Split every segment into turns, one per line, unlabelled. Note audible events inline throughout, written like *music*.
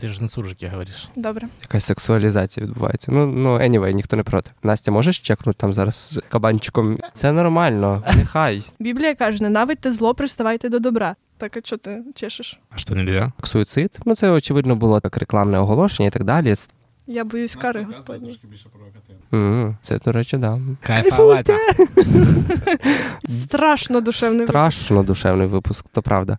Ти ж на суржикі говориш.
Добре.
Якась сексуалізація відбувається. Ну, ну, anyway, ніхто не проти. Настя, можеш чекнути там зараз з кабанчиком? Це нормально, нехай. *laughs*
Біблія каже: ненавидьте зло, приставайте до добра. Так, а чого ти чешеш?
А що нельзя?
Суїцид. Ну, це очевидно було так рекламне оголошення і так далі.
Я боюсь кари господні.
М, Це, до речі, да.
Кайфувати. *laughs*
Страшно душевний.
Страшно душевний випуск, то правда.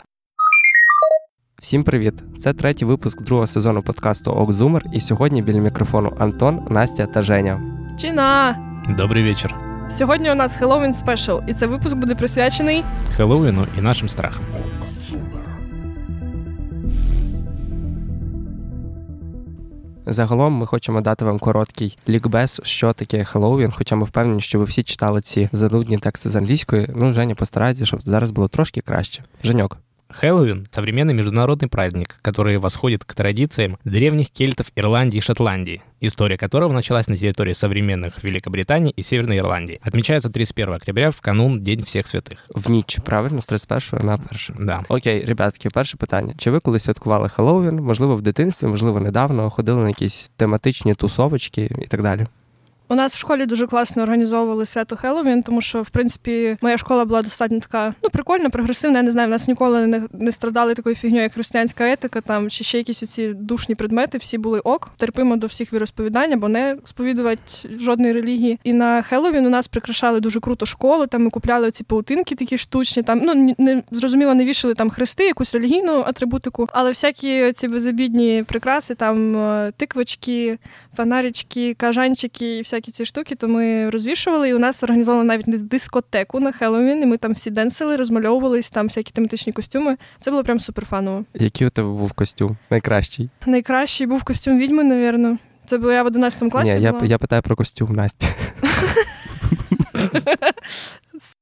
Всім привіт! Це третій випуск другого сезону подкасту Окзумер, і сьогодні біля мікрофону Антон, Настя та Женя.
Чина!
Добрий вечір.
Сьогодні у нас Хеллоуін special, і цей випуск буде присвячений
Хеллоуіну і нашим страхам.
Загалом ми хочемо дати вам короткий лікбез, що таке Хеллоуін, хоча ми впевнені, що ви всі читали ці занудні тексти з англійської. Ну, Женя, постарайтеся, щоб зараз було трошки краще. Женьок.
Хэллоуин — современный международный праздник, который восходит к традициям древних кельтов Ирландии и Шотландии, история которого началась на территории современных Великобритании и Северной Ирландии. Отмечается 31 октября в канун День всех святых.
В ніч, правильно, з 31 на 1.
Да.
Окей, ребятки, перше питання. Чи ви коли святкували Хеллоуін? Можливо, в дитинстві, можливо, недавно ходили на якісь тематичні тусовочки і так далі.
У нас в школі дуже класно організовували свято Хеллоуін, тому що, в принципі, моя школа була достатньо така, ну, прикольна, прогресивна. Я не знаю, в нас ніколи не, не страдали такою фігньою, як християнська етика, там чи ще якісь оці душні предмети. Всі були ок, терпимо до всіх віросповідань, бо не сповідувати жодної релігії. І на Хеллоуін у нас прикрашали дуже круто школу. Там ми купляли оці паутинки такі штучні. Там ну не зрозуміло, не вішали там хрести, якусь релігійну атрибутику, але всякі ці безобідні прикраси, там е, тиквочки, фонарички, кажанчики і всякі ці штуки, то ми розвішували. І у нас організовано навіть дискотеку на Хеллоуін, і ми там всі денсили, розмальовувались, там всякі тематичні костюми. Це було прям супер фаново.
Який у тебе був костюм? Найкращий?
Найкращий був костюм відьми, навірно. Це було я в 11 класі.
Ні, я,
була.
я питаю про костюм Насті. *laughs* *laughs*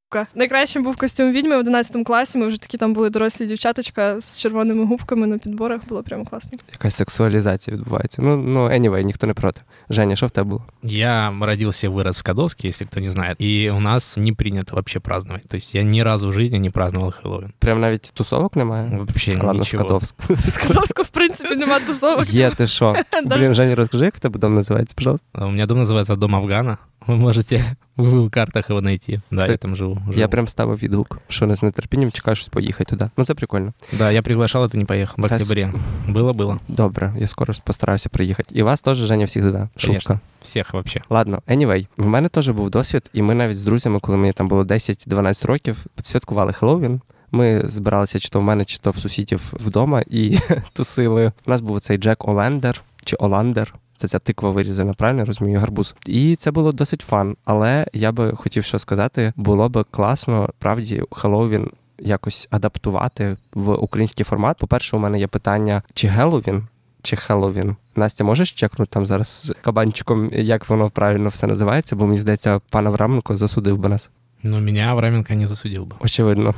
Сука. Найкращим був костюм відьми в 11 класі. Ми вже такі там були дорослі дівчаточка з червоними губками на підборах. Було прямо класно.
Якась сексуалізація відбувається. Ну, ну, anyway, ніхто не проти. Женя, що в тебе було?
Я родился и вырос в Скадовске, если кто не знает, и у нас не принято вообще праздновать. То есть я ни разу в жизни не праздновал Хэллоуин.
Прям навіть тусовок немає?
Вообще
Ладно,
ничего.
Скадовськ.
В *laughs* Скадовську, в принципі, нема тусовок.
Є, ти що? *laughs* Блін, Женя, розкажи, як в тебе дом називається, пожалуйста.
А У меня дом называется Дом Афгана. Вы *laughs* можете в Google картах его найти. Да,
Це-
я там живу.
Я
живу.
прям ставив відгук, що не з нетерпінням чекаю щось поїхати туди. Ну це прикольно.
Да, я приглашал, это не поехал. В
Да,
октябре. *laughs* Было-было.
Добре, я скоро постараюся приїхати. І вас теж Женя всіх зведе. Шутка.
Конечно. Всех вообще.
Ладно, anyway, в мене теж був досвід, і ми навіть з друзями, коли мені там було 10-12 років, святкували Хеллоуін. Ми збиралися чи то в мене, чи то в сусідів вдома і *laughs* тусили. У нас був цей Джек Олендер чи Оландер. Це ця тиква вирізана, правильно я розумію, гарбуз. І це було досить fun. Але я би хотів що сказати, було би класно, правді, Хеллоуін якось адаптувати в український формат. По-перше, у мене є питання: чи Геловін, чи Хеллоуін? Настя, можеш чекнути там зараз з кабанчиком, як воно правильно все називається? Бо мені здається, пан Авраменко засудив би нас.
Но меня Авраменко не засудил бы.
Очевидно.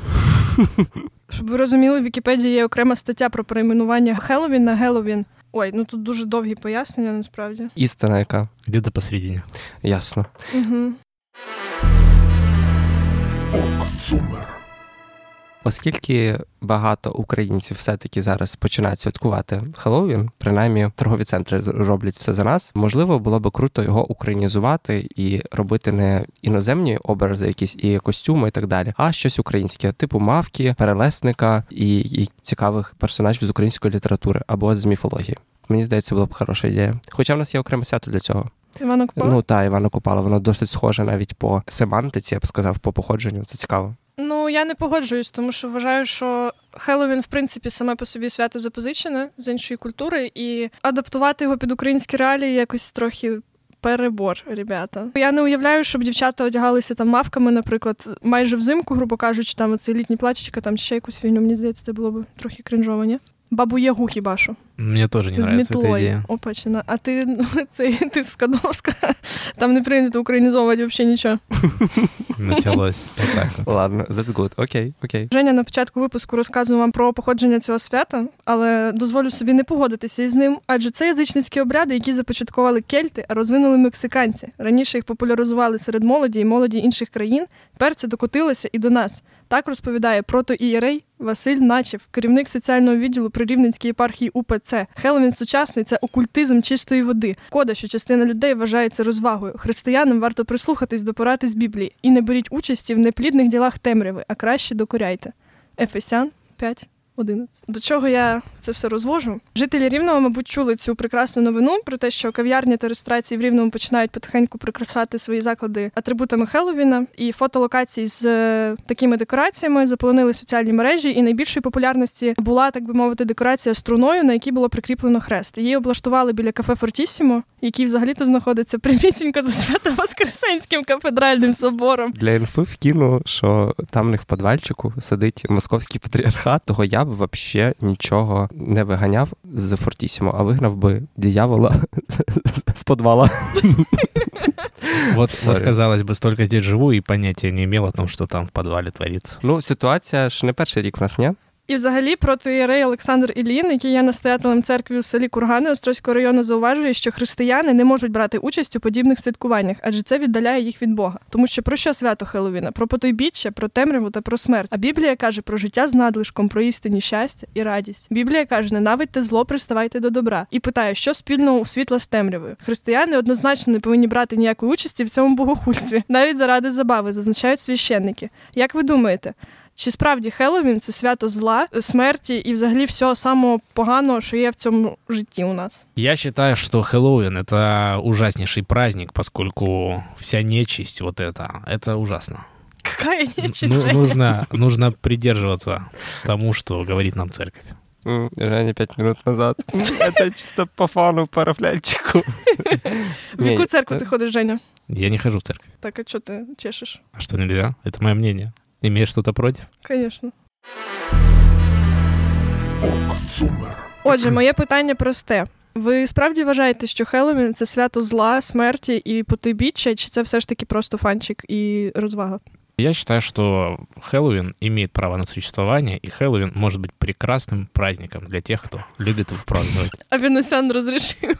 Щоб ви розуміли, в Вікіпедії є окрема стаття про перейменування Хеллоуін на Геловін. Ой, ну тут дуже довгі пояснення, насправді.
Істина, как
всегда посередине.
ясно.
Угу.
Оскільки багато українців все-таки зараз починають святкувати Хеллоуін, принаймні торгові центри роблять все за нас. Можливо, було би круто його українізувати і робити не іноземні образи, якісь і костюми, і так далі, а щось українське, типу мавки, перелесника і, і цікавих персонажів з української літератури або з міфології. Мені здається, була б хороша ідея. Хоча в нас є окреме свято для цього.
Івана Купала?
Ну та Івана Купала, воно досить схоже навіть по семантиці, я б сказав, по походженню. Це цікаво.
Ну, я не погоджуюсь, тому що вважаю, що Хеллоуін, в принципі, саме по собі свято запозичене з іншої культури, і адаптувати його під українські реалії якось трохи. Перебор, ребята. Я не уявляю, щоб дівчата одягалися там мавками, наприклад, майже взимку, грубо кажучи, там оцей літній плачечка, там ще якусь фігню. Мені здається, це було б трохи кринжово, ні? Бабу Ягу хіба що.
Мне тоже не
з
нравится эта идея.
Опачина. А ти *laughs* ну, цей ти з Скадовська. Там не прийнято українізовувати взагалі нічого.
Началось. *laughs* Вот так вот.
Ладно, that's good. Окей, окей.
Женя на початку випуску розказував вам про походження цього свята, але дозволю собі не погодитися із ним, адже це язичницькі обряди, які започаткували кельти, а розвинули мексиканці. Раніше їх популяризували серед молоді і молоді інших країн. Тепер це докотилося і до нас. Так розповідає протоієрей Василь Начев, керівник соціального відділу при Рівненській єпархії УПЦ це. Хеллоуін сучасний це окультизм чистої води. Шкода, що частина людей вважається розвагою. Християнам варто прислухатись до поради з Біблії і не беріть участі в неплідних ділах темряви, а краще докоряйте. Ефесян 5. 11. До чого я це все розвожу? Жителі Рівного, мабуть, чули цю прекрасну новину про те, що кав'ярні та ресторації в Рівному починають потихеньку прикрашати свої заклади атрибутами Хеллоуіна. І фотолокації з е, такими декораціями заполонили соціальні мережі. І найбільшої популярності була, так би мовити, декорація з труною, на якій було прикріплено хрест. Її облаштували біля кафе Фортісімо, який взагалі-то знаходиться прямісінько за свято Воскресенським кафедральним собором.
Для інфи вкину, що там в них в подвальчику сидить московський патріархат, того я б взагалі нічого не виганяв з Фортісімо, а вигнав би диявола *laughs* з подвала. *laughs*
Вот,
Sorry.
вот, казалось бы, столько здесь живу и понятия не имел о том, что там в подвале творится.
Ну, ситуація ж не перший рік в нас, ні?
І взагалі протиєрей Олександр Іллін, який є настоятелем церкви у селі Кургани Острозького району, зауважує, що християни не можуть брати участь у подібних святкуваннях, адже це віддаляє їх від Бога. Тому що про що свято Хеловіна? Про потойбіччя, про темряву та про смерть. А Біблія каже про життя з надлишком, про істинні щастя і радість. Біблія каже: ненавидьте зло, приставайте до добра. І питає, що спільного у світла з темрявою. Християни однозначно не повинні брати ніякої участі в цьому богохульстві, навіть заради забави, зазначають священники. Як ви думаєте? Чи справді Хеллоуін – це свято зла, смерті і взагалі всього самого поганого, що є в цьому житті у нас?
Я считаю, что Хэллоуин — это ужаснейший праздник, поскольку вся нечисть вот это, это ужасно.
Какая нечисть?
Ну,
Женя?
нужно, нужно придерживаться тому, что говорит нам церковь.
М, Женя п'ять минут назад. *laughs* Це чисто по фану парафлянчику. *laughs*
В яку церкву ти ходиш, Женя?
Я не хожу в церковь.
Так, а що ти чешеш?
А что, нельзя? Это мое мнение. Имеешь что-то против?
Конечно. Отже, моє питання просте. Ви справді вважаєте, що Хеллоуін – це свято зла, смерті і потойбіччя, чи це все ж таки просто фанчик і розвага?
Я считаю, что Хэллоуин имеет право на существование, и Хэллоуин может быть прекрасным праздником для тех, кто любит его праздновать. *laughs*
Авінесян розрішив.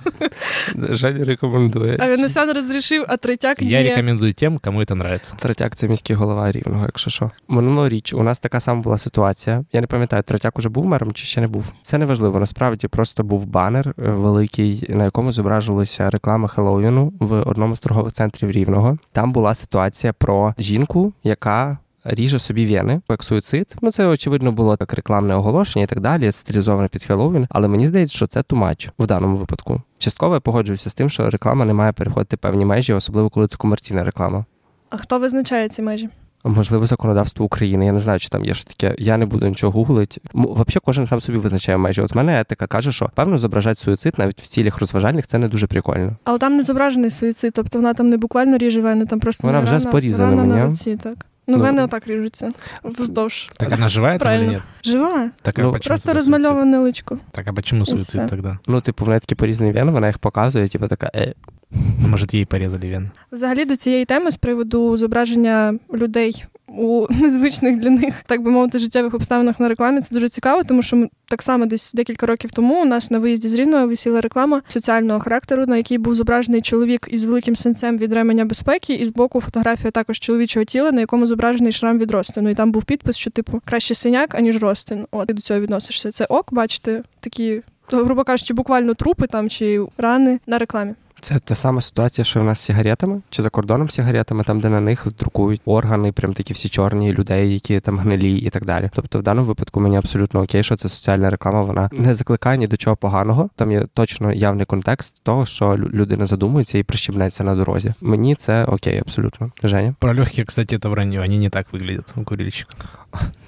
Женя рекомендує.
Авінесян розрішив, а третяк
Я
ні.
рекомендую тем, кому это нравится.
Третяк це міський голова рівного, якщо що. Минулоріч у нас така сама була ситуація. Я не пам'ятаю, Третяк уже був мером чи ще не був. Це не важливо. Насправді просто був банер е, великий, на якому зображувалася реклама Хеллоуіну в одному з торгових центрів рівного. Там була ситуація про жінку, яка. Ріже собі вени, як суїцид. Ну це очевидно було так рекламне оголошення і так далі, стилізоване під Хеллоуін. Але мені здається, що це тумач в даному випадку. Частково я погоджуюся з тим, що реклама не має переходити певні межі, особливо коли це комерційна реклама.
А хто визначає ці межі?
Можливо, законодавство України. Я не знаю, чи там є ж таке. Я не буду нічого гуглити. Взагалі, кожен сам собі визначає межі. От мене етика каже, що певно зображати суїцид навіть в цілях розважальних це не дуже прикольно.
Але там не зображений суїцид, тобто вона там не буквально ріже вени, там просто
Вона вже з порізаними,
рана на руці, так. Ну,
Ну,
вени отак ріжуться. Вздовж.
Так она живая там или
Правильно.
нет?
Жива.
Так,
Ну,
Просто розмальоване личко.
Так а почему
всё.
суицид тогда?
Ну, типу, в неї такі порізані вени, вона їх показує, типу така, е.
А Может, ей порезали?
Взагалі до цієї теми з приводу зображення людей у *laughs* незвичних для них, так би мовити, життєвих обставинах на рекламі. Це дуже цікаво, тому що ми так само десь декілька років тому у нас на виїзді з Рівного висіла реклама соціального характеру, на якій був зображений чоловік із великим синцем від ременя безпеки, і збоку фотографія також чоловічого тіла, на якому зображений шрам від розтину. І там був підпис, що типу краще синяк, аніж розтин. От ти до цього відносишся. Це ок, бачите, такі. Грубо кажучи, буквально трупи там чи рани на рекламі.
Це та сама ситуація, що в нас з сигаретами, чи за кордоном з сигаретами, там, де на них друкують органи, прям такі всі чорні людей, які там гнилі і так далі. Тобто, в даному випадку мені абсолютно окей, що це соціальна реклама, вона не закликає ні до чого поганого. Там є точно явний контекст того, що лю- людина задумується і прищебнеться на дорозі. Мені це окей, абсолютно. Женя,
Про легкие, кстати, это вранье. Они не так выглядят у курильщиков.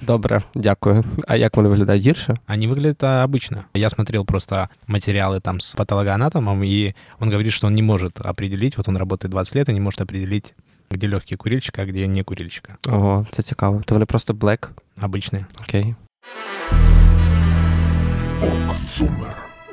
добре, дякую. А як вони виглядають гірше?
Они выглядят а, обычно. Я смотрел просто материалы там с патологоанатомом, и он говорит, что он не может определить, вот он работает 20 лет и не может определить, где легкий курильщик, а где не курильщика.
Ого, це цікаво. То вони просто блек.
Обычные.
Окей.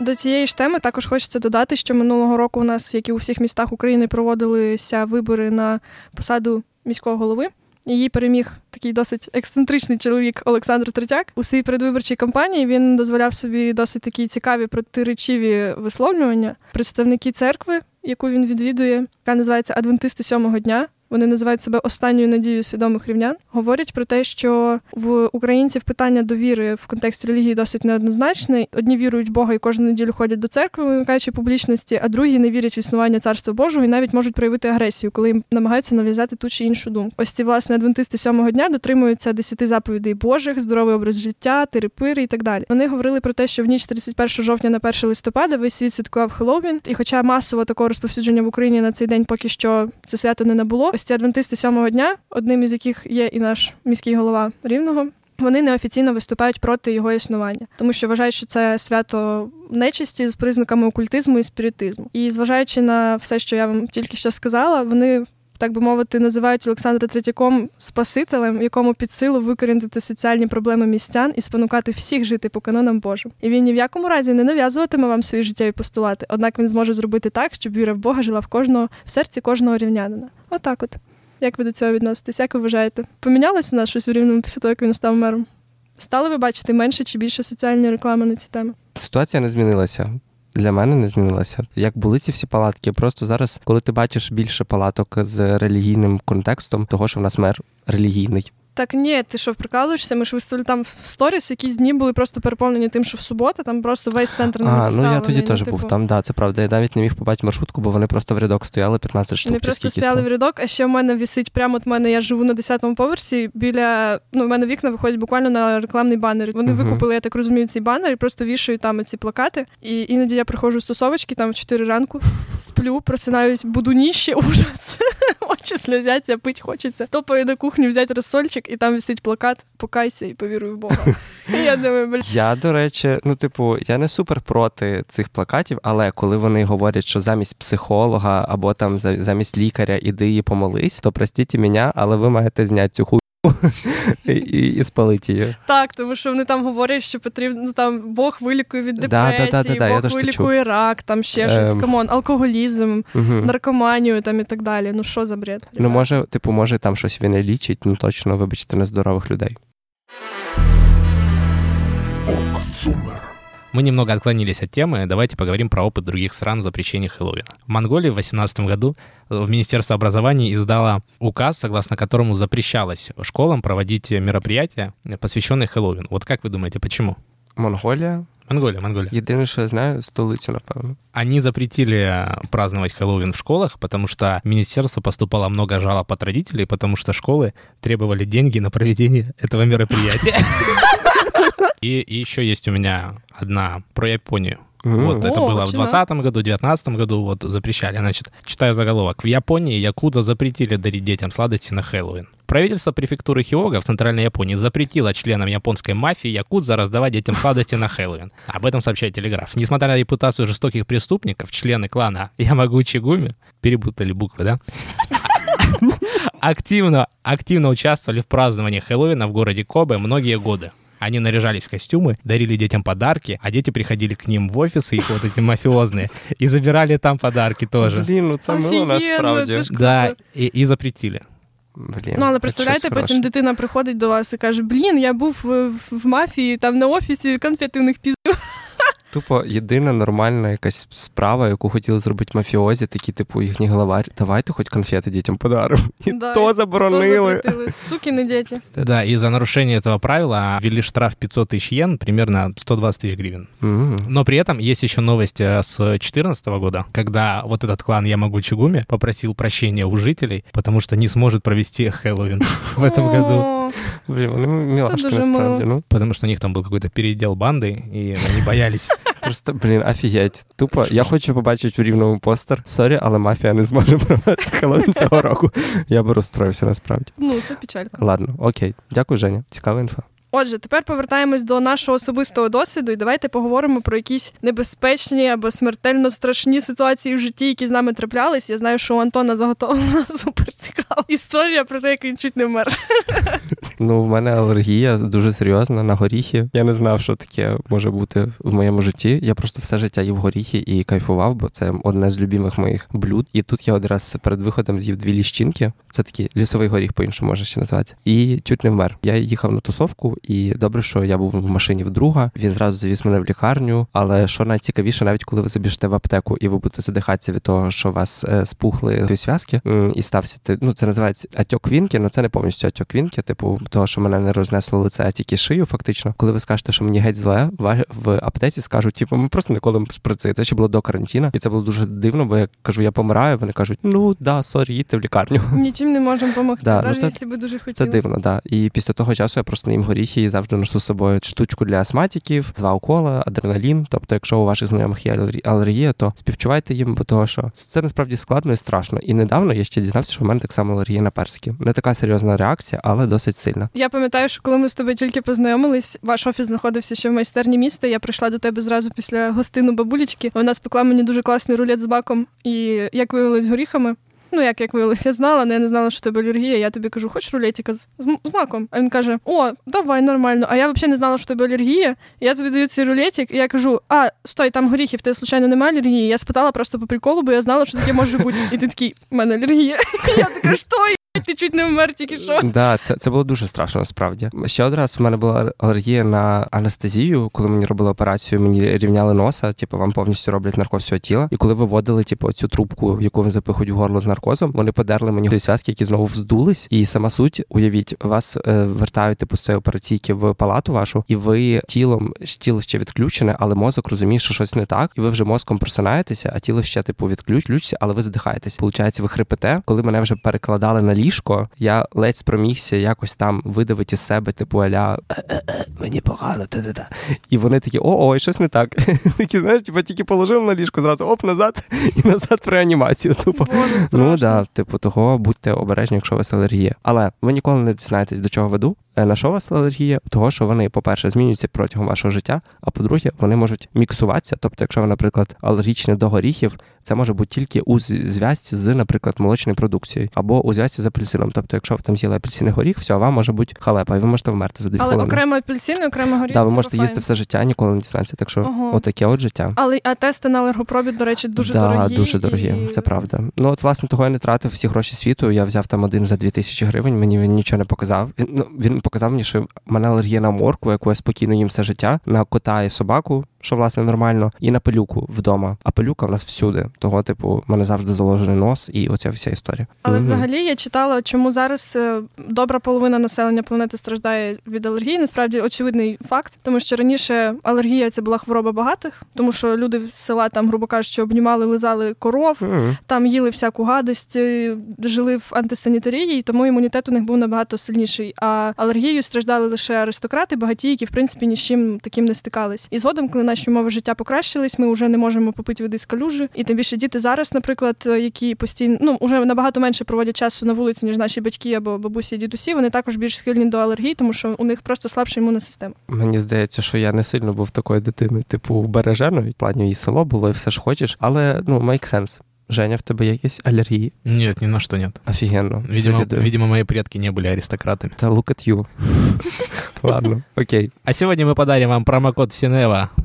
До цієї ж теми також хочеться додати, що минулого року у нас, як і у всіх містах України, проводилися вибори на посаду міського голови. Її переміг такий досить ексцентричний чоловік Олександр Третяк. У своїй передвиборчій кампанії він дозволяв собі досить такі цікаві протиречиві висловлювання. Представники церкви, яку він відвідує, яка називається Адвентисти сьомого дня. Вони називають себе останньою надією свідомих рівнян. Говорять про те, що в українців питання довіри в контексті релігії досить неоднозначне. Одні вірують в Бога і кожну неділю ходять до церкви, вимикаючи публічності, а другі не вірять в існування царства Божого і навіть можуть проявити агресію, коли їм намагаються нав'язати ту чи іншу думку. Ось ці власне адвентисти сьомого дня дотримуються десяти заповідей Божих, здоровий образ життя, терепири і так далі. Вони говорили про те, що в ніч 31 жовтня на 1 листопада весь світ святкував Хеллоуін, і хоча масово такого розповсюдження в Україні на цей день поки що це свято не набуло. Ось ці адвентисти сьомого дня, одним із яких є і наш міський голова рівного. Вони неофіційно виступають проти його існування, тому що вважають, що це свято нечисті з признаками окультизму і спіритизму. І зважаючи на все, що я вам тільки що сказала, вони так би мовити, називають Олександра Третьяком спасителем, якому під силу викорінити соціальні проблеми містян і спонукати всіх жити по канонам Божим. І він ні в якому разі не нав'язуватиме вам свої життєві постулати. Однак він зможе зробити так, щоб віра в Бога жила в кожного в серці кожного рівнянина. Отак, от як ви до цього відноситесь? Як ви вважаєте? Помінялося у нас щось в рівному після того, як він став мером? Стали ви бачити менше чи більше соціальної реклами на ці теми?
Ситуація не змінилася для мене не змінилася. Як були ці всі палатки, просто зараз, коли ти бачиш більше палаток з релігійним контекстом, того що в нас мер релігійний.
Так ні, ти що прикалуєшся? Ми ж виставили там в сторіс, якісь дні були просто переповнені тим, що в суботу там просто весь центр не
А, ну я тоді теж типу... був там, да, це правда. Я навіть не міг побачити маршрутку, бо вони просто в рядок стояли 15 штук.
Вони просто стояли в рядок, а ще в мене вісить прямо от мене. Я живу на 10-му поверсі. Біля ну, в мене вікна виходять буквально на рекламний банер. Вони uh-huh. викупили, я так розумію, цей банер і просто вішають там ці плакати. І іноді я приходжу з тусовочки там в 4 ранку, сплю, просинаюсь, буду ніще, *laughs* ужас. Очі сльозяться, пить хочеться. Топаю до кухні, взяти розсольчик, і там висить плакат Покайся і повіруй в Бога. Я думаю, бля.
Я, до речі, ну, типу, я не супер проти цих плакатів, але коли вони говорять, що замість психолога або там замість лікаря іди і помолись, то простіть мене, але ви маєте зняти цю хуй і, і спалить її.
Так, тому що вони там говорять, що потрібно ну, там Бог вилікує від депресії, да, да, да, Бог вилікує рак, там ще щось, ем... come on, алкоголізм, угу. наркоманію там і так далі. Ну що за бред?
Ребят? Ну, може, типу, може, там щось він і лічить, ну точно, вибачте, нездорових людей.
Окзумер. Мы немного отклонились от темы, давайте поговорим про опыт других стран запрещения Хэллоуина. В Монголии в 2018 году в Министерство образования издало указ, согласно которому запрещалось школам проводить мероприятия, посвященные Хэллоуину. Вот как вы думаете, почему?
Монголия?
Монголия, Монголия.
Єдине, що я знаю, столицю, напевно.
Они запретили праздновать Хэллоуин в школах, потому что министерство поступало много жалоб от родителей, потому что школы требовали деньги на проведение этого мероприятия. *laughs* И, и еще есть у меня одна про Японию. Mm-hmm. Вот это О, было в 2020 году, в 2019 году вот запрещали. Значит, читаю заголовок. В Японии якудза запретили дарить детям сладости на Хэллоуин. Правительство префектуры Хиога в Центральной Японии запретило членам японской мафии якудза раздавать детям сладости на Хэллоуин. Об этом сообщает Телеграф. Несмотря на репутацию жестоких преступников, члены клана Ямагучи Гуми, перепутали буквы, да? *laughs* активно, активно участвовали в праздновании Хэллоуина в городе Кобе многие годы. Они наряжались в костюмы, дарили детям подарки, а дети приходили к ним в офисы, их вот эти мафиозные, и забирали там подарки тоже.
Блін, ну це мило насправді.
Да, і, і запретили.
Блін, ну, але представляєте, потім дитина приходить до вас і каже: Блін, я був в, в мафії, там на офісі конфети у них піздив.
Тупо єдина нормальна якась справа, яку хотіли зробити мафіозі, такі, типу, їхні главарі. Давайте хоч конфети дітям подаримо. І да, то заборонили.
Суки не дети.
Да, и за нарушение этого правила ввели штраф 500 тысяч йен, примерно 120 тысяч гривен. Mm-hmm. Но при этом есть еще новость э, с 2014 года, когда вот этот клан Ямагу Чигуми попросил прощения у жителей, потому что не сможет провести Хэллоуин *laughs* в этом году.
Блин, вони милашки насправді, ну.
Потому что у них там был какой-то передел банды, и они боялись
Просто, блін, офігеть. Тупо, я хочу побачити в Рівному постер. Sorry, але мафія не зможе провести Хеллоуін цього року. Я би розстроївся насправді.
Ну, це печалька.
Ладно, окей. Дякую, Женя. Цікава інфа.
Отже, тепер повертаємось до нашого особистого досвіду, і давайте поговоримо про якісь небезпечні або смертельно страшні ситуації в житті, які з нами траплялись. Я знаю, що у Антона заготовлена *laughs* супер цікава історія про те, як він чуть не вмер.
Ну, в мене алергія дуже серйозна на горіхи. Я не знав, що таке може бути в моєму житті. Я просто все життя їв горіхи і кайфував, бо це одне з любимих моїх блюд. І тут я один раз перед виходом з'їв дві ліщинки. Це такий лісовий горіх, по-іншому може ще називатися. І чуть не вмер. Я їхав на тусовку. І добре, що я був в машині в друга. Він зразу завіз мене в лікарню. Але що найцікавіше, навіть коли ви забіжте в аптеку і ви будете задихатися від того, що вас е, спухли зв'язки, і стався ну це називається отёк Квинке, ну це не повністю отёк Квинке, типу того, що мене не рознесло лице, а тільки шию, фактично. Коли ви скажете, що мені геть зле, в аптеці скажуть, типу, ми просто не колем шприци. Це ще було до карантину, і це було дуже дивно, бо я кажу, я помираю. Вони кажуть, ну да, sorry, їдьте в лікарню.
Нічим не можемо допомогти,
да,
навіть
ну,
якщо би дуже хотіли.
Це дивно, да. І після того часу я просто їм горіхи і завжди ношу з собою штучку для астматиків, два укола, адреналін. Тобто, якщо у ваших знайомих є алергія, то співчувайте їм, бо того, що це насправді складно і страшно. І недавно я ще дізнався, що в мене так само алергія на персики. Не така серйозна реакція, але досить сильна.
Я пам'ятаю, що коли ми з тобою тільки познайомились, ваш офіс знаходився ще в майстерні міста. Я прийшла до тебе зразу після гостину бабулечки. Вона спекла мені дуже класний рулет з баком і як виявилось горіхами. Ну, як як виявилося, я знала, але я не знала, що тебе алергія. Я тобі кажу, хочеш рулетика з, з маком? А він каже: О, давай нормально. А я взагалі не знала, що тебе алергія. Я тобі даю цей рулетик, і я кажу: А, стой, там горіхів, ти случайно немає алергії. Я спитала просто по приколу, бо я знала, що таке може бути. І ти такий, у мене алергія. *laughs* Я така, що? *laughs* Ти чуть не вмер тільки що.
Да, це це було дуже страшно, насправді. Ще один раз в мене була алергія на анестезію, коли мені робили операцію, мені рівняли носа, типу, вам повністю роблять наркоз всього тіла. І коли виводили, типу, цю трубку, яку вони запихують в горло з наркозом, вони подерли мені зв'язки, які знову вздулись. І сама суть, уявіть, вас е, вертають типу з цієї операційки в палату вашу, і ви тілом тіло ще відключене, але мозок розуміє, що щось не так, і ви вже мозком просинаєтеся, а тіло ще типу відключиться, але ви задихаєтесь. Получається, ви хрипите, коли мене вже перекладали на ліжко, я ледь спромігся якось там видавити з себе, типу аля мені погано, та-та-та. І вони такі, о, ой, щось не так. *laughs* Такі, знаєш, типу, тільки положив на ліжко, зразу оп, назад *laughs* і назад в реанімацію. Тупо. Ну да, типу, того будьте обережні, якщо у вас алергія. Але ви ніколи не дізнаєтесь, до чого веду. Е, на що у вас алергія? Того, що вони, по-перше, змінюються протягом вашого життя, а по-друге, вони можуть міксуватися. Тобто, якщо ви, наприклад, алергічні до горіхів, це може бути тільки у зв'язці з, наприклад, молочною продукцією або у зв'язці з апельсином. Тобто, якщо ви там з'їли апельсинний горіх, все, вам може бути халепа, і ви можете вмерти за дві
Але
хвилини.
окремо апельсини, окремо горіх.
Да, ви можете їсти все життя, ніколи не дізнатися. Так що
Ого.
отаке от життя.
Але а тести на алергопробіт, до речі, дуже
да,
дорогі.
дуже дорогі,
і...
це правда. Ну от власне того я не тратив всі гроші світу. Я взяв там один за дві тисячі гривень. Мені він нічого не показав. Він ну він показав мені, що в мене алергія на моркву, яку я спокійно їм все життя, на кота і собаку, що власне нормально, і на пилюку вдома. А пилюка в нас всюди. Того, типу, в мене завжди заложений нос, і оця вся історія.
Але
Мгм.
взагалі я читала, чому зараз е, добра половина населення планети страждає від алергії. Насправді очевидний факт, тому що раніше алергія це була хвороба багатих, тому що люди з села там, грубо кажучи, обнімали, лизали коров,
Мгм.
там їли всяку гадость, е, жили в антисанітарії, і тому імунітет у них був набагато сильніший. А алергією страждали лише аристократи, багаті, які в принципі ні з чим таким не стикались. І згодом, коли наші умови життя покращились, ми вже не можемо попити води з калюжі. І тим більше діти зараз, наприклад, е, які постійно ну вже набагато менше проводять часу на вулиці, ніж наші батьки або бабусі і дідусі. Вони також більш схильні до алергії, тому що у них просто слабша імунна система.
Мені здається, що я не сильно був такою дитиною, типу береженою. Плані і село було, і все ж хочеш, але ну make sense. Женя, в тебе є якісь алергії?
Нет, ни на что нет.
Офігенно.
Видимо,
Завідую.
видимо, мои предки не были аристократами.
Та look at you. *laughs* Ладно, окей.
А сегодня мы подарим вам промокод Синева. *laughs*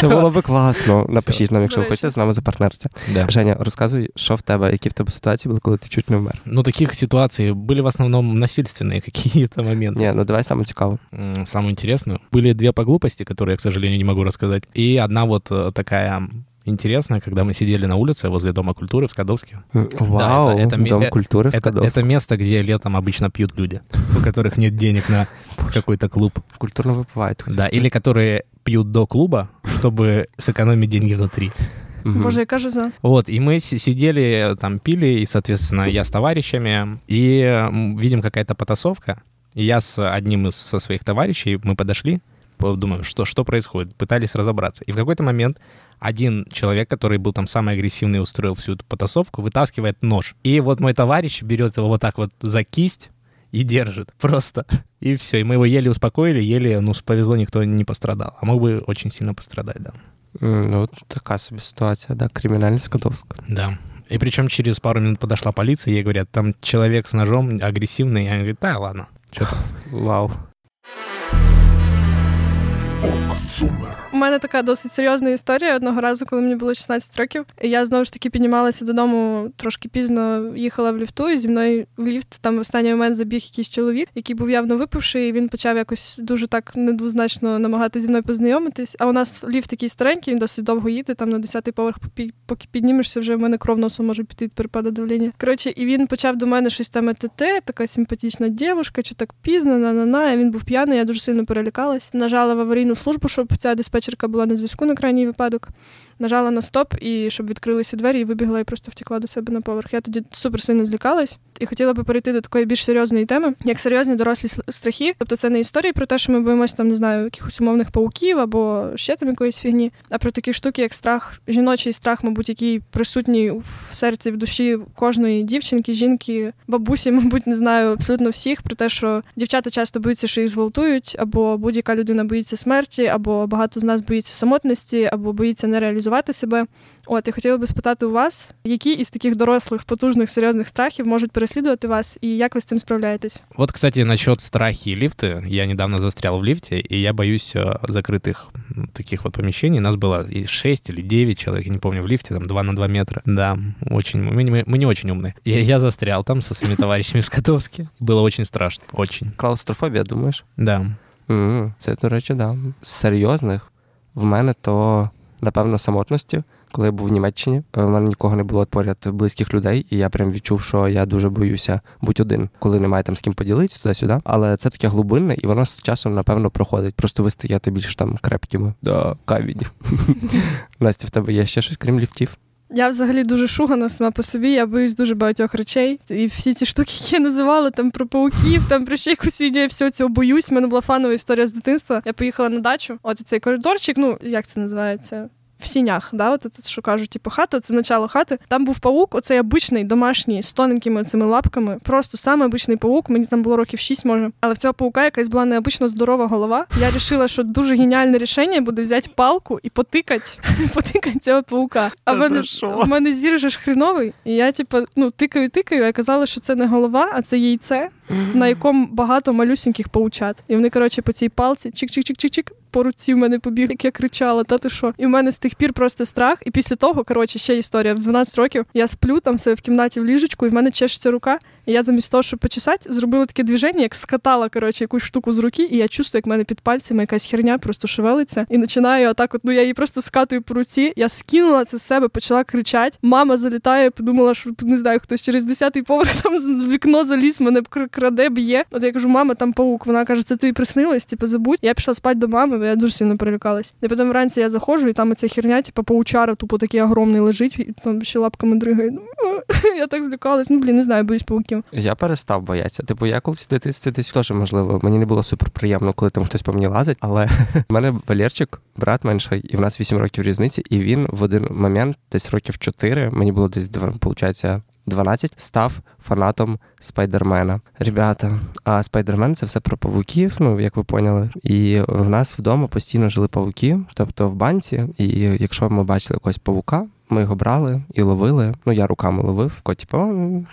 Це було би класно. Напишіть нам, якщо ви
До речі.
хочете з нами запартнеритися.
Да.
Женя, розказуй, що в тебе, які в тебе ситуації були, коли ти чуть не вмер.
Ну, таких ситуаций были в основном насильственные какие-то *laughs* моменты.
Ні, ну давай саме цікаво.
М, Самое интересное. Были две по глупости, которые я, к сожалению, не могу рассказать. И одна вот э, такая интересная, когда мы сидели на улице возле Дома культуры в Скадовске.
Вау,
это- это мі-
Дом культури в
Это,
Скадовську.
это место, где летом обычно пьют люди, *laughs* у которых нет денег на какой-то клуб.
Культурно випивають. хотів
Да, или которые пьют до клуба, чтобы сэкономить деньги внутри.
Боже, яка за
Вот, и мы си- сидели, там пили, и, соответственно, я с товарищами, и видим какая-то потасовка. И я с одним из со своих товарищей, мы подошли, по- думаем, что, что происходит, пытались разобраться. И в какой-то момент один человек, который был там самый агрессивный и устроил всю эту потасовку, вытаскивает нож. И вот мой товарищ берет его вот так вот за кисть и держит просто. И все. И мы его еле успокоили, еле, ну, повезло, никто не пострадал. А мог бы очень сильно пострадать, да.
М, Ну, така собі ситуація, да, кримінальна Скадовська.
Да. И причем через пару минут подошла полиция, ей говорят, там человек с ножом агрессивный. Я говорю, да, ладно, что там.
Вау.
och Zoomer.
У мене така досить серйозна історія. Одного разу, коли мені було 16 років, я знову ж таки піднімалася додому трошки пізно, їхала в ліфту, і зі мною в ліфт там в останній момент забіг якийсь чоловік, який був явно випивший, і він почав якось дуже так недвозначно намагатися зі мною познайомитись. А у нас ліфт такий старенький, він досить довго їде, там на 10-й поверх, поки піднімешся, вже в мене кров носу може піти від перепаду давлення. Коротше, і він почав до мене щось там ЕТТ, така симпатична дівчинка, чи так пізно, на-на-на. Він був п'яний, я дуже сильно перелякалась. Нажала в аварійну службу, щоб ця диспетчерка була на зв'язку на крайній випадок нажала на стоп, і щоб відкрилися двері, і вибігла і просто втекла до себе на поверх. Я тоді супер сильно злякалась і хотіла би перейти до такої більш серйозної теми, як серйозні дорослі страхи. Тобто це не історії про те, що ми боїмося там, не знаю, якихось умовних пауків або ще там якоїсь фігні, а про такі штуки, як страх, жіночий страх, мабуть, який присутній в серці, в душі кожної дівчинки, жінки, бабусі, *laughs* мабуть, не знаю, абсолютно всіх, про те, що дівчата часто боються, що їх зґвалтують, або будь-яка людина боїться смерті, або багато з нас боїться самотності, або боїться не реалізувати себе. От, я хотіла би спитати у вас, які із таких дорослих, потужних, серьезных страхів можуть переслідувати вас, и як вы с этим справляетесь?
Вот, кстати, насчет страхи и лифты. Я недавно застрял в лифте, и я боюсь э, закрытых таких вот помещений. Нас было и 6 или 9 человек, я не помню, в лифте, там 2 на 2 метра. Да, очень, мы, мы, мы не очень умные. Я, я застрял там со своими товарищами в Котовске. Было очень страшно, очень.
Клаустрофобія, думаєш?
Да.
Mm, це, до речі, да. З серйозних в мене то, напевно, самотності. Коли я був в Німеччині, у е, мене нікого не було поряд близьких людей, і я прям відчув, що я дуже боюся бути один, коли немає там з ким поділитися туди-сюди. Але це таке глибинне, і воно з часом, напевно, проходить. Просто ви стаєте більш там крепкими до камінь. *laughs* Настя, в тебе є ще щось, крім ліфтів?
Я взагалі дуже шугана сама по собі. Я боюсь дуже багатьох речей. І всі ті штуки, які я називала, там про пауків, там про ще якусь війну, я всього цього боюсь. У мене була фанова історія з дитинства. Я поїхала на дачу. От цей коридорчик, ну як це називається? В сінях, да, от, от, що кажуть, типу, хата, це начало хати. Там був паук, оцей обичний домашній з тоненькими цими лапками. Просто саме обичний паук. Мені там було років 6, може. Але в цього паука якась була необично здорова голова. Я вирішила, що дуже геніальне рішення буде взяти палку і потикати *laughs* потикати цього паука. А в мене в мене зір же ж хріновий. І я, типу, ну, тикаю, тикаю, а казала, що це не голова, а це яйце, на якому багато малюсіньких паучат. І вони, коротше, по цій палці чик-чик-чик-чик-чик по руці в мене побіг, як я кричала, та ти що? І в мене з тих пір просто страх. І після того, коротше, ще історія. В 12 років я сплю там себе в кімнаті в ліжечку, і в мене чешеться рука. Я замість того, щоб почесати, зробила таке движення, як скатала коротше, якусь штуку з руки, і я чувствую, як в мене під пальцями якась херня просто шевелиться. І починаю отак, от ну я її просто скатую по руці. Я скинула це з себе, почала кричати. Мама залітає, подумала, що не знаю, хтось через 10-й поверх там з вікно заліз, мене краде, б'є. От я кажу, мама, там паук. Вона каже, це тобі приснилось, типу, забудь. Я пішла спати до мами, бо я дуже сильно перелякалась. І потім вранці я заходжу, і там ця херня, типу, паучара, тупо такий огромний лежить, і там ще лапками дригає. Ну, *laughs* я так злякалась. Ну блін, не знаю, боюсь пауків.
Я перестав боятися. Типу, я колись в дитинстві десь теж можливо. Мені не було супер приємно, коли там хтось по мені лазить. Але *laughs* в мене Валерчик, брат менший, і в нас 8 років різниці. І він в один момент, десь років 4, мені було десь виходить, 12, став фанатом спайдермена. Ребята, а спайдермен це все про павуків, ну як ви поняли. І в нас вдома постійно жили павуки, тобто в банці. І якщо ми бачили якогось павука, ми його брали і ловили. Ну, я руками ловив, типу,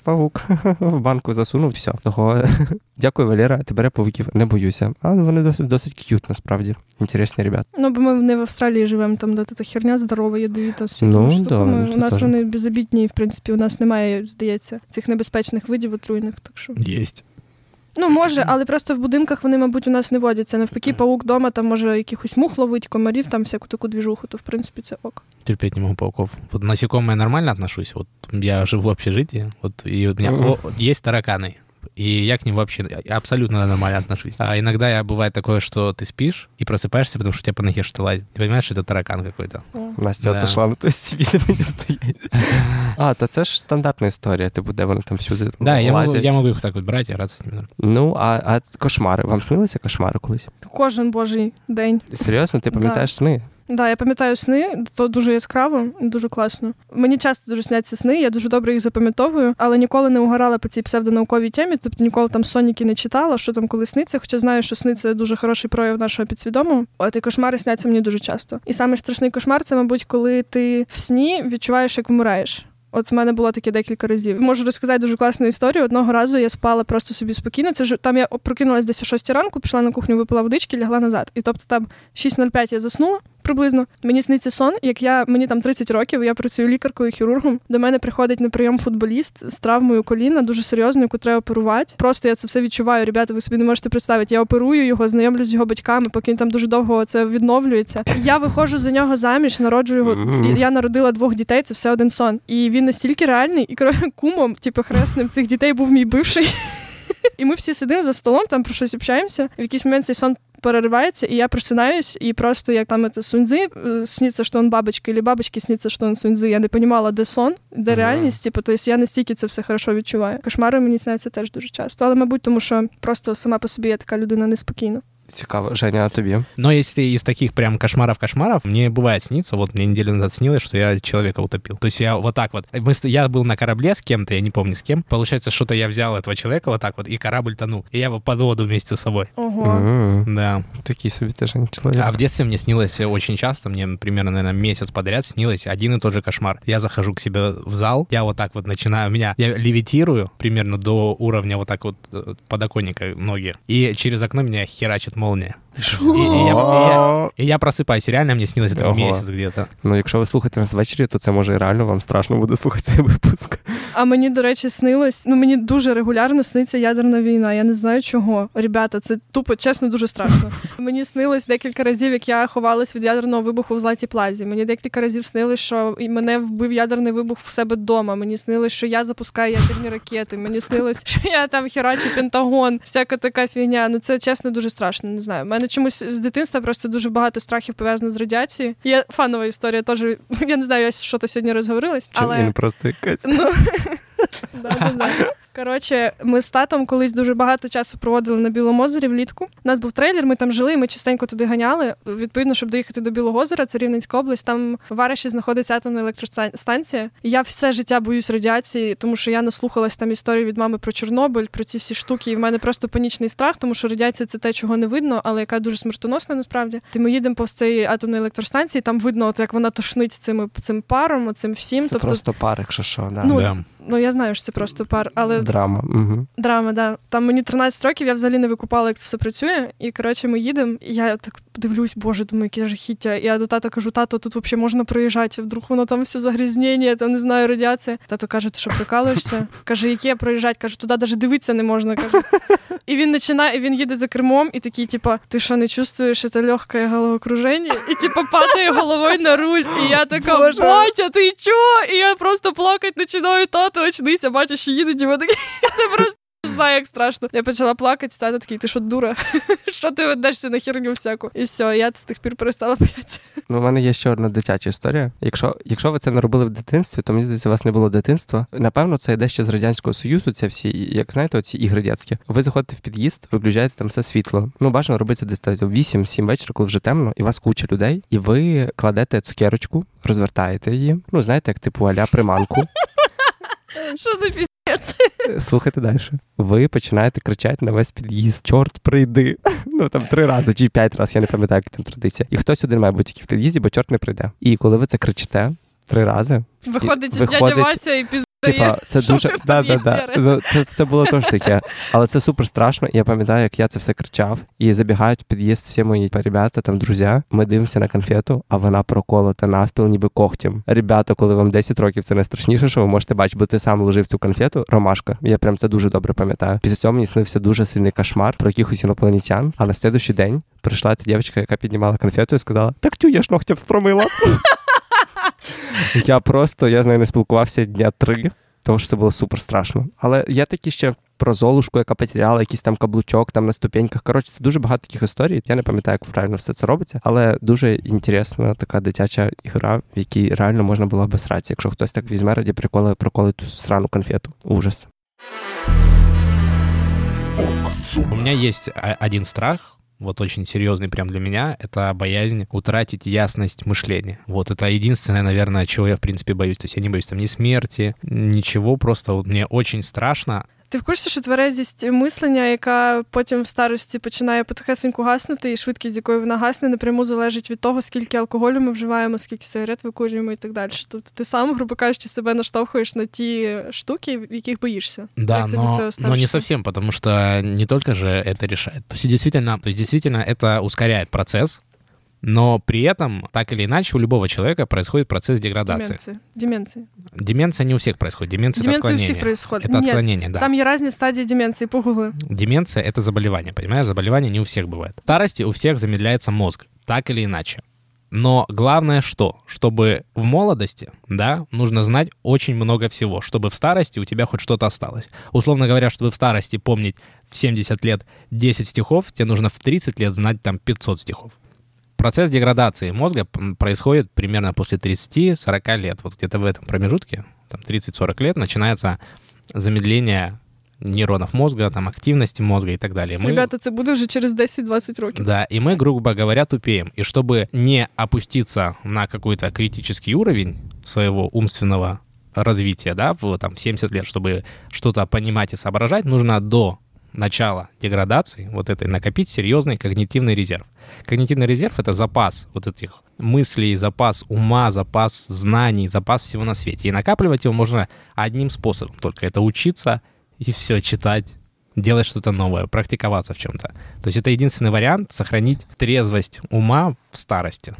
павук *laughs* в банку засунув, все. Того *laughs* дякую, Валера, ти бере павуків, не боюся. А вони досить досить к'ют, насправді. Інтересні ребята.
Ну, бо ми не в Австралії живемо, там де та херня здорова, ядовіта з
ну,
штуками. Да, у нас вони безобідні, в принципі, у нас немає, здається, цих небезпечних видів отруйних. Так що
Єсть.
Ну, може, але просто в будинках вони, мабуть, у нас не водяться. Навпаки, паук вдома там може якихось мух ловить, комарів, там всяку таку двіжуху, то в принципі це ок.
Терпеть не могу пауков. Вот насекомые я нормально отношусь. Вот я живу в общежитии, вот и у меня о, есть тараканы и я к ним вообще абсолютно нормально отношусь. А иногда я, бывает такое, что ты спишь и просыпаешься, потому что у тебя по ноге что-то лазит. Ты понимаешь, что это таракан какой-то.
Настя да. отошла, ну то есть тебе *laughs* не стоять. *laughs* А, то це ж стандартна історія, типу, де вони там всюди
Да, я могу, я могу їх так от брати і гратися з ними.
Ну, а, а кошмари? Вам снилися кошмари колись?
Кожен божий день.
Серйозно, ти пам'ятаєш да. сни?
Да, я пам'ятаю сни, то дуже яскраво, дуже класно. Мені часто дуже сняться сни, я дуже добре їх запам'ятовую, але ніколи не угорала по цій псевдонауковій темі, тобто ніколи там соніки не читала, що там коли сниться, хоча знаю, що сни це дуже хороший прояв нашого підсвідомого. От і кошмари сняться мені дуже часто. І саме страшний кошмар це, мабуть, коли ти в сні відчуваєш, як вмираєш. От в мене було таке декілька разів. Можу розказати дуже класну історію. Одного разу я спала просто собі спокійно. Це ж там я прокинулась десь о 6 ранку, пішла на кухню, випила водички, лягла назад. І тобто там 6.05 я заснула. Приблизно. Мені сниться сон, як я мені там 30 років, я працюю лікаркою, хірургом. До мене приходить на прийом футболіст з травмою коліна, дуже серйозно, яку треба оперувати. Просто я це все відчуваю. Ребята, ви собі не можете представити. Я оперую його, знайомлюсь з його батьками, поки він там дуже довго це відновлюється. Я виходжу за нього заміж, народжую його. Я народила двох дітей. Це все один сон. І він настільки реальний, і кумом, типу, хресним цих дітей був мій бивший. І ми всі сидимо за столом, там про щось общаємося. В якийсь момент цей сон переривається, і я просинаюсь, і просто як там это Суньзы, снится, что он бабочка, или бабочки снится, что он Суньзы. Я не понимала, де сон, де
Ага.
реальність. Типу, тобто я настільки це все хорошо відчуваю. Кошмари мені сняться теж дуже часто. Але, мабуть, тому що просто сама по собі я така людина неспокійна.
Цікаво, Женя, а тобі?
Но если из таких прям кошмаров-кошмаров, мне бывает снится, вот мне неделю назад снилось, что я человека утопил. То есть я вот так вот, мы, с- я был на корабле с кем-то, я не помню с кем, получается, что-то я взял этого человека вот так вот, и корабль тонул, и я его под воду вместе с собой.
Ого.
М,
Да.
Такий собі ти Женя, чоловік.
А в детстве мне снилось очень часто, мне примерно, наверное, месяц подряд снилось один и тот же кошмар. Я захожу к себе в зал, я вот так вот начинаю, меня, я левитирую примерно до уровня вот так вот э, подоконника ноги, и через окно меня херачит molne. И, и я, и я- и я просыпаюсь, и реально мне снилось
Ого.
месяц где-то.
Ну, якщо ви слухаєте нас ввечері, то це може і реально вам страшно буде слухати цей випуск.
А мені, до речі, снилось. Ну мені дуже регулярно сниться ядерна війна. Я не знаю чого. Ребята, це тупо, чесно, дуже страшно. *laughs* Мені снилось декілька разів, як я ховалась від ядерного вибуху в Златій Плазі. Мені декілька разів снилось, що мене вбив ядерний вибух в себе вдома. Мені снилось, що я запускаю ядерні ракети. Мені снилось, що я там херачу Пентагон, всяка така фігня. Ну це чесно дуже страшно. Не знаю. У мене чомусь з дитинства просто дуже багато страхів пов'язано з радіацією. Є фанова історія, теж я не знаю, я що то сьогодні розговорилась,
Чи
але
він просто якась.
Ну, *laughs* да-да-да. Коротше, ми з татом колись дуже багато часу проводили на Білому озері влітку. У нас був трейлер, ми там жили, ми частенько туди ганяли. Відповідно, щоб доїхати до Білого озера, це Рівненська область. Там в Вараші знаходиться атомна електростанція. Я все життя боюсь радіації, тому що я наслухалась там історії від мами про Чорнобиль, про ці всі штуки. І в мене просто панічний страх, тому що радіація це те, чого не видно, але яка дуже смертоносна насправді. Ти ми їдемо повз цієї атомної електростанції, там видно, от як вона тошнить цими цим паром, цим всім.
Це
тобто,
просто пар, якщо що, да.
Ну,
да.
Ну я знаю, що це просто пар, але
Драма. Угу.
Драма, да. Там мені 13 років, я взагалі не викупала, як це все працює. І коротше, ми їдемо. І я так дивлюсь, боже, думаю, яке жахіття. І я до тата кажу, тато, тут взагалі можна проїжджати. Вдруг воно там все загрізнення, там не знаю, радіація. Тато каже, ти що прикалуєшся? *laughs* Каже, яке проїжджати? Каже, туди навіть дивитися не можна. Каже. *laughs* І він починає, і він їде за кермом, і такий, типа, ти що не чувствуєш це легке головокруження? І типа падає головою на руль. І я така, батя, ти чого? І я просто плакати починаю, тато, очнися, бачиш, що їде, типа, такий, *laughs* це просто. Знаю, як страшно. Я почала плакати, тато такий, ти що, дура? *laughs* Що ти ведешся на херню всяку? І все, я з тих пір перестала боятися.
Ну, у мене є ще одна дитяча історія. Якщо, якщо ви це не робили в дитинстві, то мені здається, у вас не було дитинства. Напевно, це йде ще з радянського союзу. Це всі, як знаєте, оці ігри дядські. Ви заходите в під'їзд, виключаєте там все світло. Ну, бажано робити десь так, о 8-7 вечора, коли вже темно, і у вас куча людей, і ви кладете цукерочку, розвертаєте її. Ну, знаєте, як типу аля приманку.
Що за піздець?
Слухайте далі. Ви починаєте кричати на весь під'їзд: Чорт, прийди. *laughs* Ну там три рази чи п'ять разів, я не пам'ятаю, як там традиція. І хтось один має бути тільки в під'їзді, бо чорт не прийде. І коли ви це кричите три рази,
Виходить,
Виходить,
дядя Вася і піздає.
Типа, це дуже да, да, да. Ну, Це, це було теж таке. Але це супер страшно. Я пам'ятаю, як я це все кричав. І забігають в під'їзд всі мої ребята, там друзі. Ми дивимося на конфету, а вона проколота навпіл, ніби когтем. Ребята, коли вам 10 років, це найстрашніше, що ви можете бачити, бо ти сам ложив цю конфету, ромашка. Я прям це дуже добре пам'ятаю. Після цього мені снився дуже сильний кошмар про якихось інопланетян. А на слідуючий день прийшла ця дівчинка, яка піднімала конфету і сказала: Так тю, я ж ногтя встромила. *laughs* *laughs* Я просто я з нею не спілкувався дня три, тому що це було супер страшно. Але є такі ще про золушку, яка потеряла якийсь там каблучок там на ступеньках. Коротше, це дуже багато таких історій. Я не пам'ятаю, як правильно все це робиться, але дуже інтересна така дитяча ігра, в якій реально можна було обосратися, якщо хтось так візьме раді приколи, проколить ту срану конфету. Ужас.
У меня есть один страх, вот очень серьезный прям для меня, это боязнь утратить ясность мышления. Вот это единственное, наверное, чего я, в принципе, боюсь. То есть я не боюсь там ни смерти, ничего, просто вот мне очень страшно.
Ти в курсі, що тверезість мислення, яка потім в старості починає потихесеньку гаснути, і швидкість, з якою вона гасне, напряму залежить від того, скільки алкоголю ми вживаємо, скільки сигарет викурюємо і так далі. Тобто ти сам, грубо кажучи, себе наштовхуєш на ті штуки, яких боїшся.
Да, но, но не совсем, потому что не только же это решает. То есть действительно, то есть действительно это ускоряет процесс, Но при этом, так или иначе, у любого человека происходит процесс деградации.
Деменції. Деменції.
Деменция не у всех происходит. Деменция это
Деменції у
отклонение.
всіх происходит.
Это
Ні,
отклонение, да.
там є різні стадії деменції, погугли.
Деменция — это заболевание, понимаешь? Заболевание не у всех бывает. В старости у всех замедляется мозг, так или иначе. Но главное что? Чтобы в молодости, да, нужно знать очень много всего, чтобы в старости у тебя хоть что-то осталось. Условно говоря, чтобы в старости помнить в 70 лет 10 стихов, тебе нужно в 30 лет знать там 500 стихов. Процесс деградации мозга происходит примерно после 30-40 лет. Вот где-то в этом промежутке, там 30-40 лет, начинается замедление нейронов мозга, там активности мозга и так далее. Мы-
Ребята, це буде вже через 10-20 років.
да, и мы, грубо говоря, тупеем. И чтобы не опуститься на какой-то критический уровень своего умственного развития, да, в там, 70 лет, чтобы что-то понимать и соображать, нужно до начала деградации вот этой накопить серьезный когнитивный резерв. Когнитивный резерв — это запас вот этих мыслей, запас ума, запас знаний, запас всего на свете. И накапливать его можно одним способом, только это учиться и все читать, делать что-то новое, практиковаться в чем-то. То есть это единственный вариант сохранить трезвость ума в старости.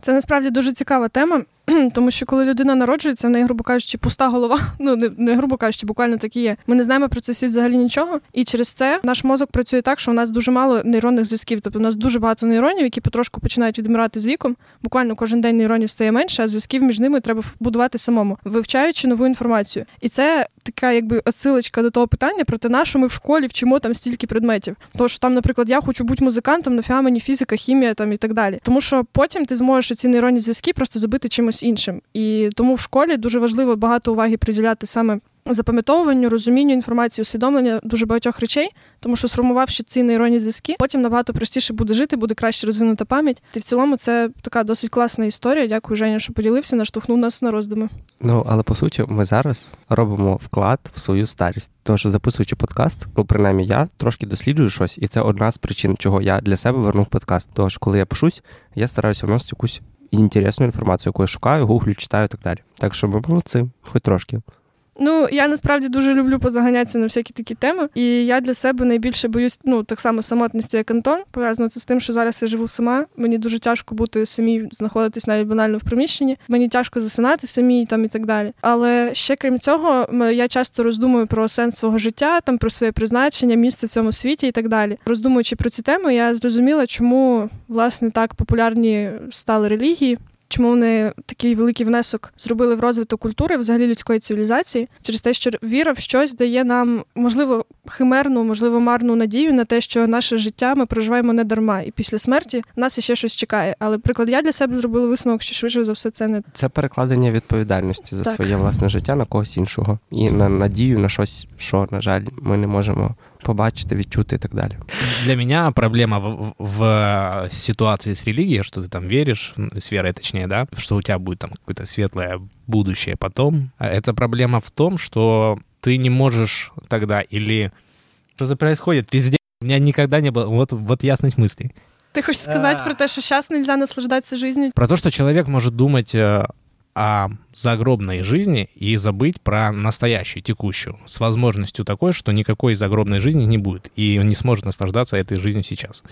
Це насправді дуже цікава тема, *clears throat* тому що коли людина народжується, в неї, грубо кажучи, пуста голова. *laughs* Ну не, не грубо кажучи, буквально так і є. Ми не знаємо про цей світ взагалі нічого. І через це наш мозок працює так, що у нас дуже мало нейронних зв'язків. Тобто у нас дуже багато нейронів, які потрошку починають відмирати з віком. Буквально кожен день нейронів стає менше, а зв'язків між ними треба будувати самому, вивчаючи нову інформацію. І це така, якби отсилочка до того питання про те, на що ми в школі вчимо там стільки предметів. Тож там, наприклад, я хочу бути музикантом, нафіга мені фізика, хімія там і так далі. Тому що потім ти зможеш ці нейронні зв'язки просто забити чимось іншим. І тому в школі дуже важливо багато уваги приділяти саме запам'ятовуванню, розумінню інформації, усвідомлення дуже багатьох речей, тому що сформувавши ці нейронні зв'язки, потім набагато простіше буде жити, буде краще розвинута пам'ять. І в цілому це така досить класна історія. Дякую, Женя, що поділився, наштовхнув нас на роздуми.
Ну, але по суті, ми зараз робимо вклад в свою старість. Тому що записуючи подкаст, ну принаймні я трошки досліджую щось, і це одна з причин, чого я для себе вернув подкаст. Тож, коли я пишусь, я стараюся вносити якусь інтересну інформацію, яку я шукаю, гуглю, читаю і так далі. Так що ми молодці, хоч трошки.
Ну, я насправді дуже люблю позаганятися на всякі такі теми. І я для себе найбільше боюсь, ну так само самотності, як Антон. Пов'язано це з тим, що зараз я живу сама. Мені дуже тяжко бути самій, знаходитись навіть банально в приміщенні. Мені тяжко засинати самій там і так далі. Але ще крім цього, я часто роздумую про сенс свого життя, там про своє призначення, місце в цьому світі і так далі. Роздумуючи про ці теми, я зрозуміла, чому власне так популярні стали релігії. Чому вони такий великий внесок зробили в розвиток культури, взагалі людської цивілізації, через те, що віра в щось дає нам можливо химерну, можливо, марну надію на те, що наше життя ми проживаємо не дарма, і після смерті нас іще щось чекає. Але приклад я для себе зробила висновок, що швидше за все це не
Це перекладення відповідальності за
Так.
своє власне життя на когось іншого і на надію на щось, що, на жаль, ми не можемо побачити, відчути і так далі.
Для меня проблема в, в- в ситуации с религией, что ты там веришь, м, с верой точнее, да, что у тебя будет там какое-то светлое будущее потом. А Это проблема в том, что ты не можешь тогда или... Что за происходит? Пиздец. У меня никогда не было... Вот, вот ясность мыслей.
ти хочеш сказати
А.
про те, що зараз не можна наслаждатися життю?
Про то, что человек может думать э, о загробной жизни и забыть про настоящую, текущую, с возможностью такой, что никакой загробной жизни не будет, и он не сможет наслаждаться этой жизнью сейчас.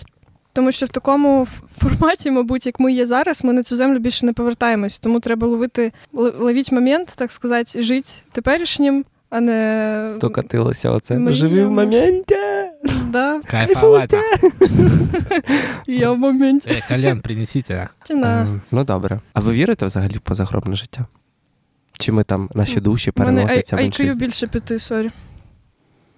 Тому що в такому ф- форматі, мабуть, як ми є зараз, ми на цю землю більше не повертаємось. Тому треба ловити л- ловіть момент, так сказати, жити теперішнім, а не
Докатилося оце.
Мріями.
Живи в моменті!
Да,
Кайфовать. *laughs*
я в моменті.
Э, кальян принесите.
Чи
Ем, Ну добре. А ви вірите взагалі в позагробне життя? Чи ми там наші душі переносяться в
ай-
інший
IQ більше п'яти, sorry.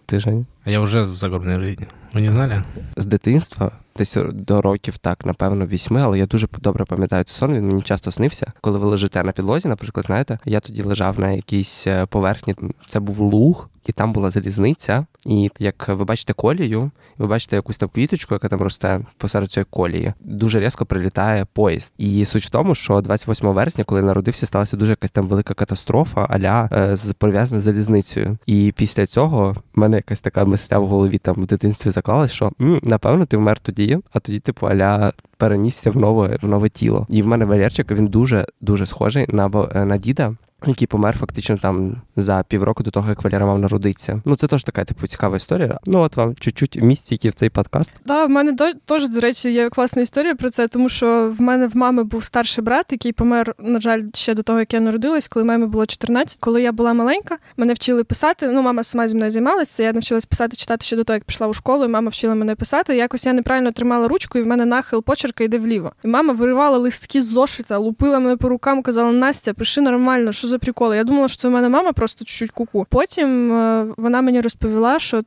Ти Жень?
А я уже в загробной жизни. Вы не знали?
З дитинства, десь до років, так, напевно, вісьми, але я дуже добре пам'ятаю цей сон. Він мені часто снився. Коли ви лежите на підлозі, наприклад, знаєте, я тоді лежав на якійсь е, поверхні. Це був луг, і там була залізниця. І як ви бачите колію, ви бачите якусь там квіточку, яка там росте посеред цієї колії. Дуже різко прилітає поїзд. І суть в тому, що 28 вересня, коли народився, сталася дуже якась там велика катастрофа, аля е, з пов'язана залізницею. І після цього в мене якась така мисля в голові там в дитинстві заклалась, що м, напевно ти вмер тоді, а тоді, типу, аля перенісся в нове в нове тіло. І в мене Валерчик він дуже дуже схожий на е, на діда. Який помер фактично там за півроку до того, як Валера мав народитися. Ну це теж така типу цікава історія. Ну от вам чуть-чуть містики в цей подкаст.
Да, в мене до теж, до речі, є класна історія про це, тому що в мене в мами був старший брат, який помер, на жаль, ще до того, як я народилась, коли мамі було 14. Коли я була маленька, мене вчили писати. Ну, мама сама зі мною займалася. Я навчилась писати, читати ще до того, як пішла у школу. і Мама вчила мене писати. Якось я неправильно тримала ручку, і в мене нахил почерка йде вліво. І мама виривала листки з зошита, лупила мене по рукам, казала: Настя, пиши нормально, що за приколи. Я думала, що це в мене мама просто чуть-чуть куку. Потім е, вона мені розповіла, що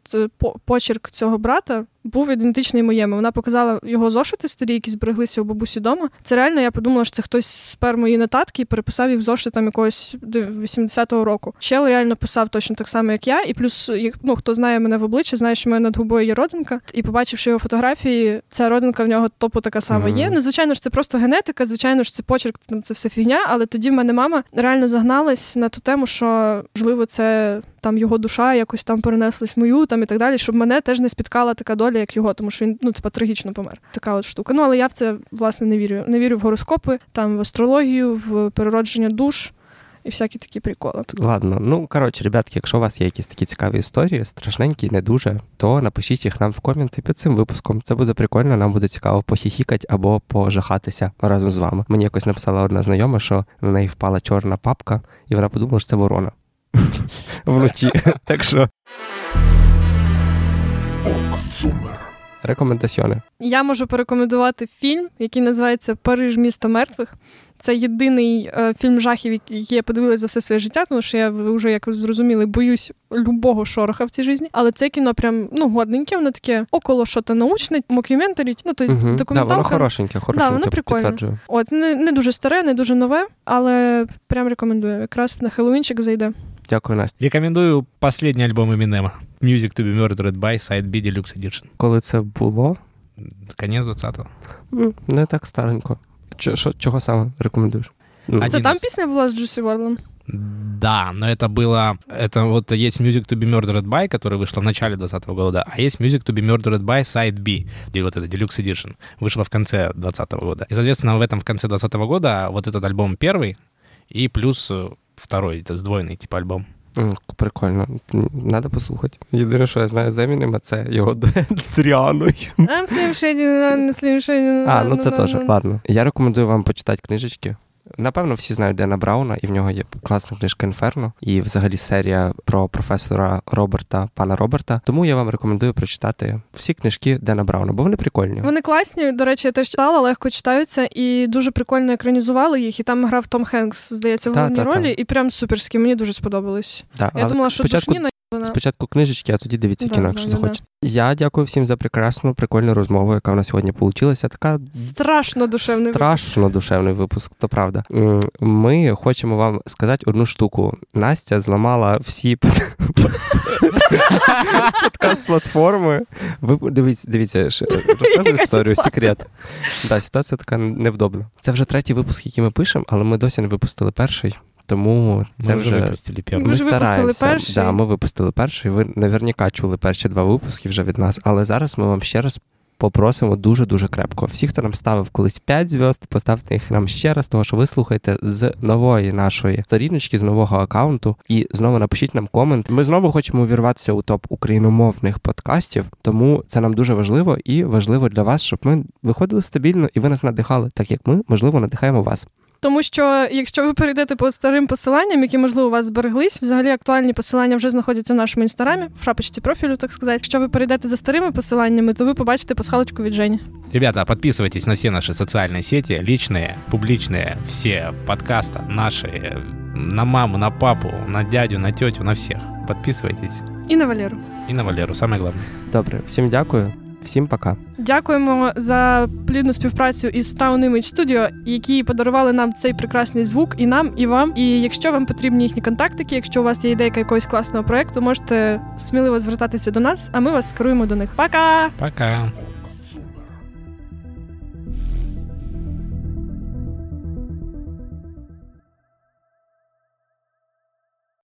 почерк цього брата був ідентичний моєму. Вона показала його зошити старі, які збереглися у бабусі вдома. Це реально я подумала, що це хтось спер мої нотатки і переписав їх в зошитам якогось 80-го року. Чел реально писав точно так само, як я. І плюс, ну хто знає мене в обличчя, знає, що в мене над губою є родинка. І побачивши його фотографії, ця родинка в нього топу така сама mm-hmm. є. Ну, звичайно ж, це просто генетика, звичайно ж, це почерк, це все фігня. Але тоді в мене мама реально загналась на ту тему, що можливо це там його душа якось там перенеслась мою там і так далі, щоб мене теж не спіткала така доля, як його, тому що він ну типа трагічно помер. Така от штука. Ну але я в це власне не вірю. Не вірю в гороскопи, там в астрологію, в переродження душ. І всякі такі приколи.
Ладно, ну коротше, ребятки, якщо у вас є якісь такі цікаві історії, страшненькі, не дуже, то напишіть їх нам в коменти під цим випуском. Це буде прикольно, нам буде цікаво похіхікати або пожахатися разом з вами. Мені якось написала одна знайома, що на неї впала чорна папка, і вона подумала, що це ворона. *laughs* вночі. Так що. Рекомендаціони.
Я можу порекомендувати фільм, який називається Париж місто мертвих. Це єдиний е, фільм жахів, який я подивилася за все своє життя, тому що я вже як ви зрозуміли, боюсь любого шороха в цій житті. Але це кіно прям ну годненьке, воно таке около що то научне, мокюментарі, ну тобто угу. документалка.
Да, воно хорошеньке, хорошеньке,
да, воно прикольне. От не, не дуже старе, не дуже нове, але прям рекомендую. Якраз на Хеллоуінчик зайде.
Дякую, Настя.
Рекомендую последний альбом Eminem. Music to be Murdered by Side B Deluxe Edition.
Коли це було?
Конець 20-го.
Не так старенько. Чо, чого саме рекомендуєш?
Це там пісня була з Джусі Ворлом?
Да, но это было... Это вот есть Music to be Murdered by, который вышла в начале 2020 года, а есть Music to be Murdered by Side B, где вот это Deluxe Edition, вышла в конце 2020 года. И, соответственно, в этом в конце 2020 года вот этот альбом первый, и плюс второй, это сдвоєний, типу, альбом.
Прикольно, Надо послухати. Єдине, що я знаю з Емінема, це його дует з Ріаною. А, ну це теж, ладно. Я рекомендую вам почитати книжечки. Напевно, всі знають Дена Брауна, і в нього є класна книжка Інферно, і взагалі серія про професора Роберта, пана Роберта. Тому я вам рекомендую прочитати всі книжки Дена Брауна, бо вони прикольні.
Вони класні. До речі, я теж читала, легко читаються, і дуже прикольно екранізували їх. І там грав Том Хенкс, здається, в головній ролі, і прям суперські. Мені дуже сподобалось.
Да,
я думала, що спочатку... душні
вона... Спочатку книжечки, а тоді дивіться да, кіно, якщо да, захочете. Да. Я дякую всім за прекрасну, прикольну розмову, яка в нас сьогодні вийшла. Така
страшно душевний
страшно
випуск.
душевний випуск, то правда. Ми хочемо вам сказати одну штуку. Настя зламала всі подкаст платформи. Ви дивіться, дивіться, розказую історію, секрет. Да, ситуація така невдобна. Це вже третій випуск, який ми пишемо, але ми досі не випустили перший. Тому це
ми
вже
випустили перший.
Ми, ми стараємося. Перший.
Да, Ми випустили перший. Ви наверняка чули перші два випуски вже від нас, але зараз ми вам ще раз. Попросимо дуже-дуже крепко. Всі, хто нам ставив колись 5 зв'язд, поставте їх нам ще раз, того що ви слухаєте з нової нашої сторіночки, з нового аккаунту. І знову напишіть нам комент. Ми знову хочемо увірватися у топ україномовних подкастів, тому це нам дуже важливо і важливо для вас, щоб ми виходили стабільно і ви нас надихали, так як ми, можливо, надихаємо вас.
Тому що якщо ви перейдете по старим посиланням, які можливо у вас збереглись, взагалі актуальні посилання вже знаходяться в нашому інстаграмі, в шапочці профілю, так сказати. Якщо ви перейдете за старими посиланнями, то ви побачите пасхалочку від Жені.
Ребята, подписывайтесь на все наши социальные сети, личные, публичные, все подкасты наши, на маму, на папу, на дядю, на тетю, на всех. Подписывайтесь.
І на Валеру.
І на Валеру, саме головне.
Добре, всім дякую. Всім пока.
Дякуємо за плідну співпрацю із Town Image Studio, які подарували нам цей прекрасний звук і нам, і вам. І якщо вам потрібні їхні контактики, якщо у вас є ідейка якогось класного проекту, можете сміливо звертатися до нас, а ми вас скеруємо до них. Пока!
Пока!